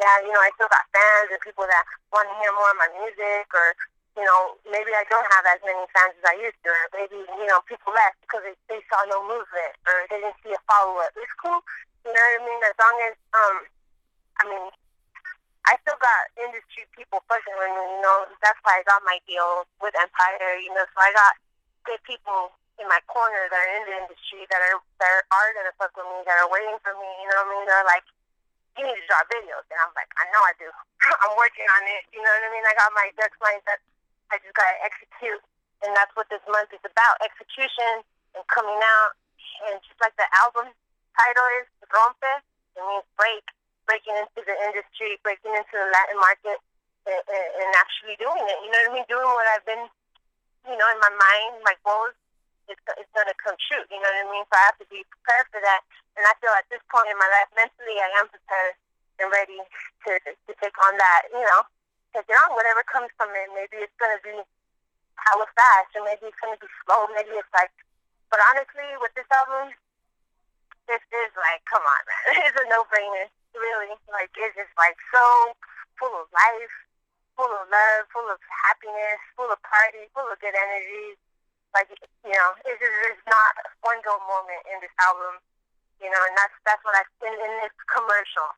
yeah, you know, I still got fans and people that want to hear more of my music, or you know, maybe I don't have as many fans as I used to, or maybe you know, people left because they, saw no movement or they didn't see a follow up. It's cool. You know what I mean? As long as um, I mean, I still got industry people fucking with me, you know. That's why I got my deal with Empire, you know. So I got good people in my corner that are in the industry that are that are gonna fuck with me, that are waiting for me, you know what I mean? They're like, You need to draw videos and I'm like, I know I do. I'm working on it, you know what I mean? I got my ducks lined up. I just gotta execute and that's what this month is about. Execution and coming out and just like the album title is Rompe, it means break breaking into the industry, breaking into the Latin market, and, and, and actually doing it. You know what I mean? Doing what I've been, you know, in my mind, my goals. It's, it's going to come true. You know what I mean? So I have to be prepared for that. And I feel at this point in my life, mentally, I am prepared and ready to to take on that. You know, take it on whatever comes from it. Maybe it's going to be hella fast, or maybe it's going to be slow. Maybe it's like. But honestly, with this album, this is like, come on, man, it's a no-brainer really. Like it's just like so full of life, full of love, full of happiness, full of party, full of good energy. Like you know, it's just there's not one dull moment in this album. You know, and that's that's what I in, in this commercial.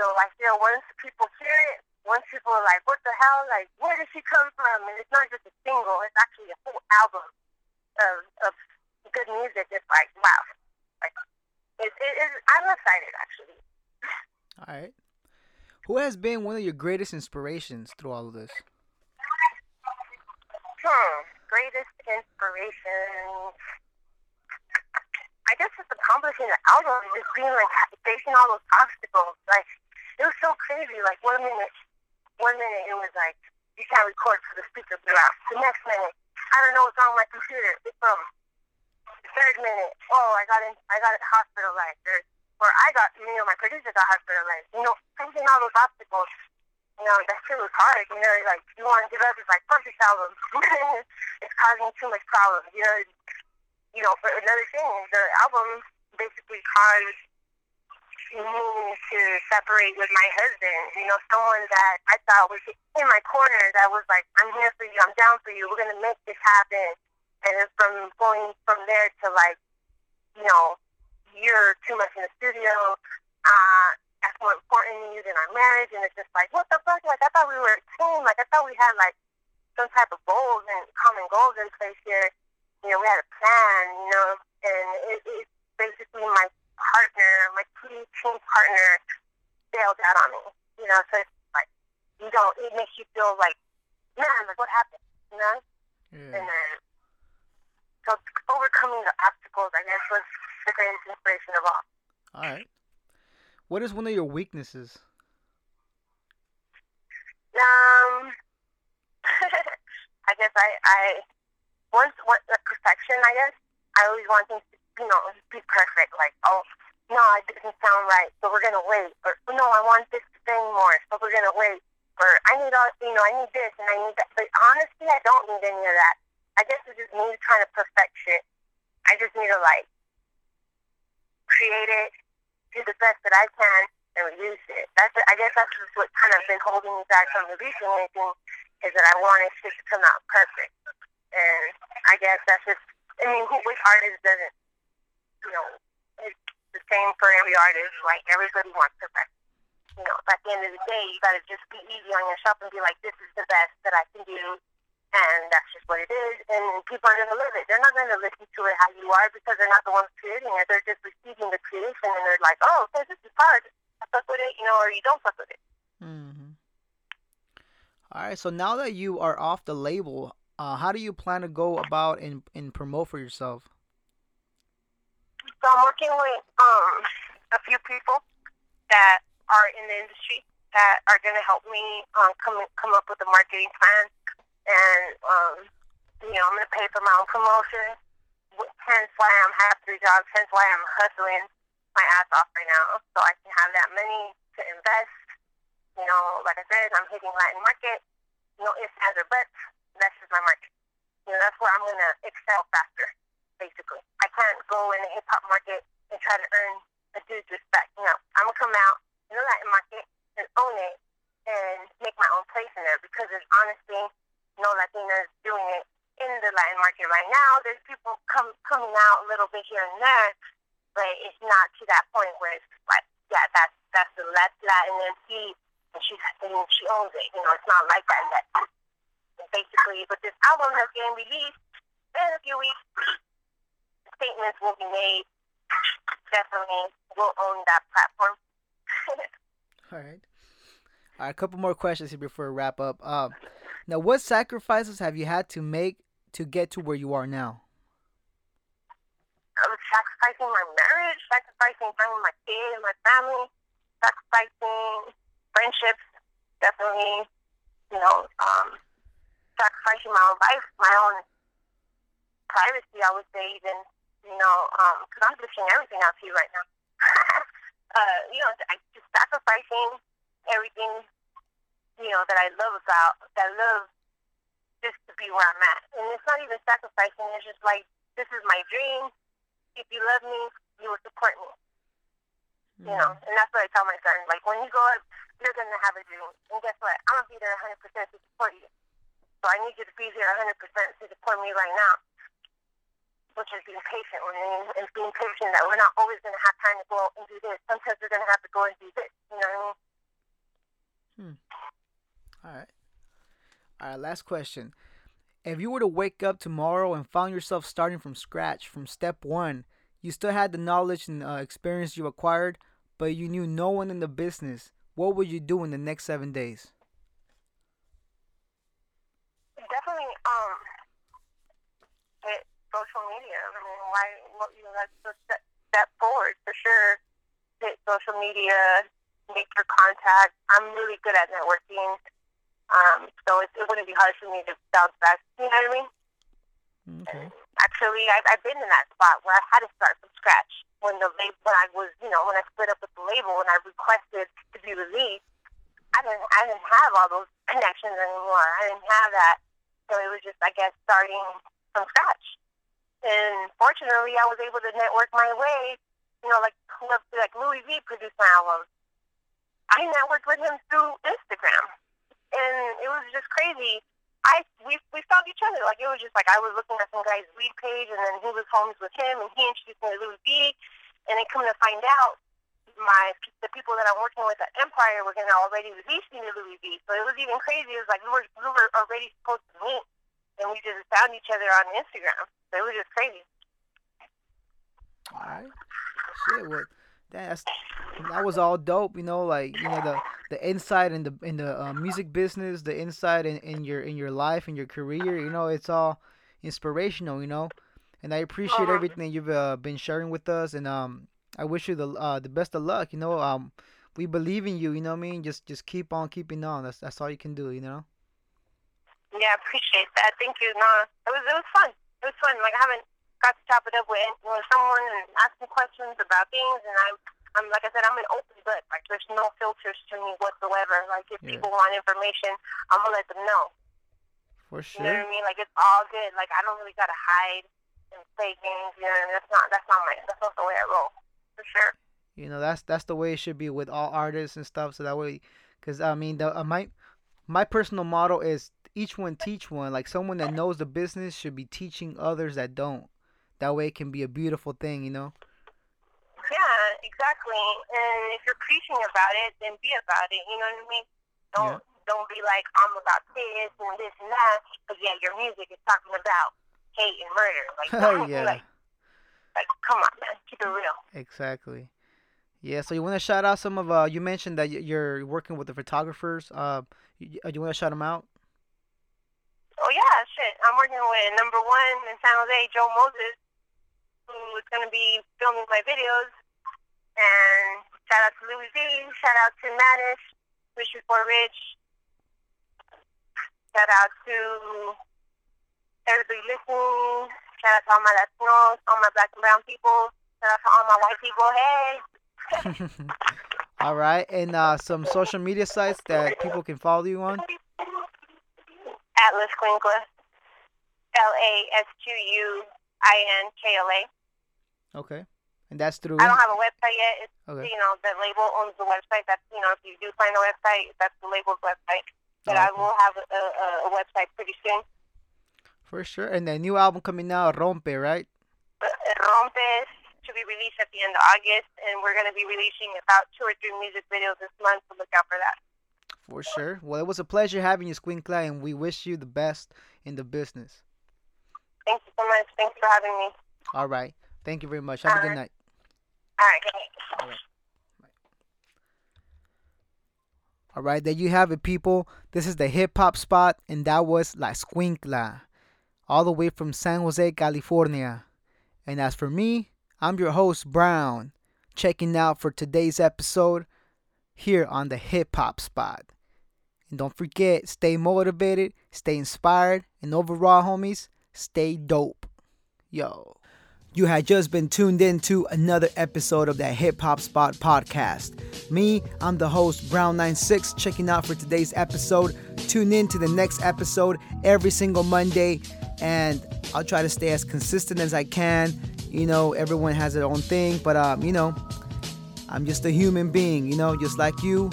So I feel once people hear it, once people are like, "What the hell? Like, where did she come from?" And it's not just a single; it's actually a whole album of of good music. It's like, wow, like it, it, it I'm excited actually. All right. Who has been one of your greatest inspirations through all of this? Hmm. Greatest inspiration. I guess just accomplishing the album, just being like facing all those obstacles. Like it was so crazy. Like one minute, one minute it was like you can't record for the speaker blew. The next minute, I don't know what's with my computer. It's from the third minute, oh, I got in, I got hospitalized. Or or I got, you know, my producer got hospitalized. You know, facing all those obstacles, you know, that shit was hard. You know, like you want to give up this like perfect album, it's causing too much problems. You know, you know. For another thing, the album basically caused me to separate with my husband. You know, someone that I thought was in my corner that was like, I'm here for you, I'm down for you, we're gonna make this happen. And it's from going from there to like, you know, you're too much in the studio. Uh, that's more important to you than our marriage. And it's just like, what the fuck? Like, I thought we were a team. Like, I thought we had, like, some type of goals and common goals in place here. You know, we had a plan, you know, and it, it's basically my partner, my team partner bailed out on me. You know, so it's like, you don't, it makes you feel like, man, like, what happened? You know? Yeah. And then, so overcoming the obstacles, I guess, was the greatest inspiration of all. All right. What is one of your weaknesses? Um, I guess I, I once what perfection. I guess I always want things to, you know, be perfect. Like, oh, no, it doesn't sound right, so we're gonna wait. Or oh, no, I want this to sing more, so we're gonna wait. Or I need all, you know, I need this and I need that. But honestly, I don't need any of that. I guess it's just me trying to perfect shit. I just need to like create it, do the best that I can, and release it. That's I guess that's just what kind of been holding me back from releasing anything is that I wanted shit to come out perfect. And I guess that's just I mean, which artist doesn't? You know, it's the same for every artist. Like everybody wants perfection. You know, at the end of the day, you got to just be easy on yourself and be like, this is the best that I can do and that's just what it is. And people are to live it. They're not to listen to it how you are because they're not the ones creating it. They're just receiving the creation, and they're like, "Oh, okay, this is hard. I fuck with it," you know, or you don't fuck with it. Mm-hmm. All right. So now that you are off the label, uh, how do you plan to go about and and promote for yourself? So I'm working with um a few people that are in the industry that are going to help me um, come come up with a marketing plan and um, you know I'm gonna pay for my own promotion. Hence why I'm have three jobs. Hence why I'm hustling my ass off right now, so I can have that money to invest. You know, like I said, I'm hitting Latin market. No ifs, ands, or buts. That's just my market. You know, that's where I'm gonna excel faster. Basically, I can't go in the hip hop market and try to earn a dude's respect. You know, I'm gonna come out in the Latin market and own it and make my own place in there because it's honestly no Latinas doing it in the Latin market right now. There's people come coming out a little bit here and there, but it's not to that point where it's like, yeah, that's that's the Latin MC and she's and she owns it. You know, it's not like that yet. Basically, but this album has been released in a few weeks. Statements will be made. Definitely, will own that platform. All right. All right, a couple more questions here before we wrap up. Um, now, what sacrifices have you had to make to get to where you are now? I'm sacrificing my marriage, sacrificing time with my kids, and my family, sacrificing friendships, definitely, you know, um, sacrificing my own life, my own privacy, I would say, even, you know, because um, I'm pushing everything out to you right now. uh, you know, I just sacrificing everything you know, that I love about, that I love just to be where I'm at. And it's not even sacrificing, it's just like, this is my dream. If you love me, you will support me. You know, mm. and that's what I tell my son. Like, when you go up, you're going to have a dream. And guess what? I'm going to be there 100% to support you. So I need you to be there 100% to support me right now. Which is being patient with me and being patient that we're not always going to have time to go out and do this. Sometimes we're going to have to go and do this. You know what I mean? Hmm. All right. All right. Last question. If you were to wake up tomorrow and found yourself starting from scratch, from step one, you still had the knowledge and uh, experience you acquired, but you knew no one in the business, what would you do in the next seven days? Definitely, um, social media. I mean, why? What, you know, that's the step, step forward for sure. Hit social media, make your contact. I'm really good at networking. Um, so it, it wouldn't be hard for me to bounce back. You know what I mean? Okay. Actually, I've, I've been in that spot where I had to start from scratch when the label, when I was, you know, when I split up with the label and I requested to be released. I didn't, I didn't have all those connections anymore. I didn't have that, so it was just, I guess, starting from scratch. And fortunately, I was able to network my way. You know, like like Louis V produced my album. I networked with him through Instagram and it was just crazy. I we we found each other. Like it was just like I was looking at some guy's weed page, and then he was homies with him, and he introduced me to Louis V. And then coming to find out, my the people that I'm working with at Empire were gonna already release me to Louis V. So it was even crazy. It was like we were we were already supposed to meet, and we just found each other on Instagram. So it was just crazy. All right. Shit. What? that's that was all dope. You know, like you know the the insight in the in the uh, music business, the insight in, in your in your life and your career. You know, it's all inspirational. You know, and I appreciate uh-huh. everything you've uh, been sharing with us. And um, I wish you the uh, the best of luck. You know, um, we believe in you. You know what I mean? Just just keep on keeping on. That's that's all you can do. You know. Yeah, I appreciate that. Thank you. No, it was it was fun. It was fun. Like I haven't got to chop it up with, with someone and ask me questions about things, and I, I'm like I said, I'm an open book. Like there's no filters to me whatsoever. Like if yeah. people want information, I'm gonna let them know. For sure. You know what I mean? Like it's all good. Like I don't really gotta hide and play games. You know, that's not that's not my that's not the way I roll. For sure. You know, that's that's the way it should be with all artists and stuff. So that way, because I mean, the uh, my my personal model is each one teach one. Like someone that knows the business should be teaching others that don't. That way it can be a beautiful thing, you know? Yeah, exactly. And if you're preaching about it, then be about it. You know what I mean? Don't yeah. don't be like I'm about this and this and that, but yeah, your music is talking about hate and murder. Like, don't yeah. like, like, come on, man, keep it real. Exactly. Yeah, so you want to shout out some of uh you mentioned that you're working with the photographers. Uh you, you want to shout them out? Oh yeah, shit. I'm working with number one in San Jose, Joe Moses who is going to be filming my videos. And shout out to Louis V. Shout out to Manish, Rich Before Rich. Shout out to everybody listening. Shout out to all my Latinos, all my black and brown people. Shout out to all my white people. Hey. all right, and uh, some social media sites that people can follow you on. Atlas Quinkla. L A S Q U I N K L A. Okay. And that's through. I don't have a website yet. It's, okay. You know, the label owns the website. That's you know, if you do find a website, that's the label's website. But oh, okay. I will have a, a, a, website pretty soon. For sure. And the new album coming out, Rompe, right? Uh, Rompe to be released at the end of August, and we're going to be releasing about two or three music videos this month. So look out for that. For sure. Well, it was a pleasure having you, Squinkla, and we wish you the best in the business. Thank you so much. Thanks for having me. All right. Thank you very much. Have All a good uh, night. All right. Good night. All right. All right, there you have it, people. This is the hip hop spot, and that was La Squinkla, all the way from San Jose, California. And as for me, I'm your host, Brown, checking out for today's episode here on the hip hop spot. And don't forget, stay motivated, stay inspired, and overall, homies, stay dope. Yo. You had just been tuned in to another episode of that Hip Hop Spot podcast. Me, I'm the host, Brown96, checking out for today's episode. Tune in to the next episode every single Monday, and I'll try to stay as consistent as I can. You know, everyone has their own thing, but, um, you know, I'm just a human being, you know, just like you,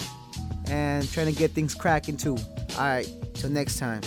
and trying to get things cracking too. All right, till next time.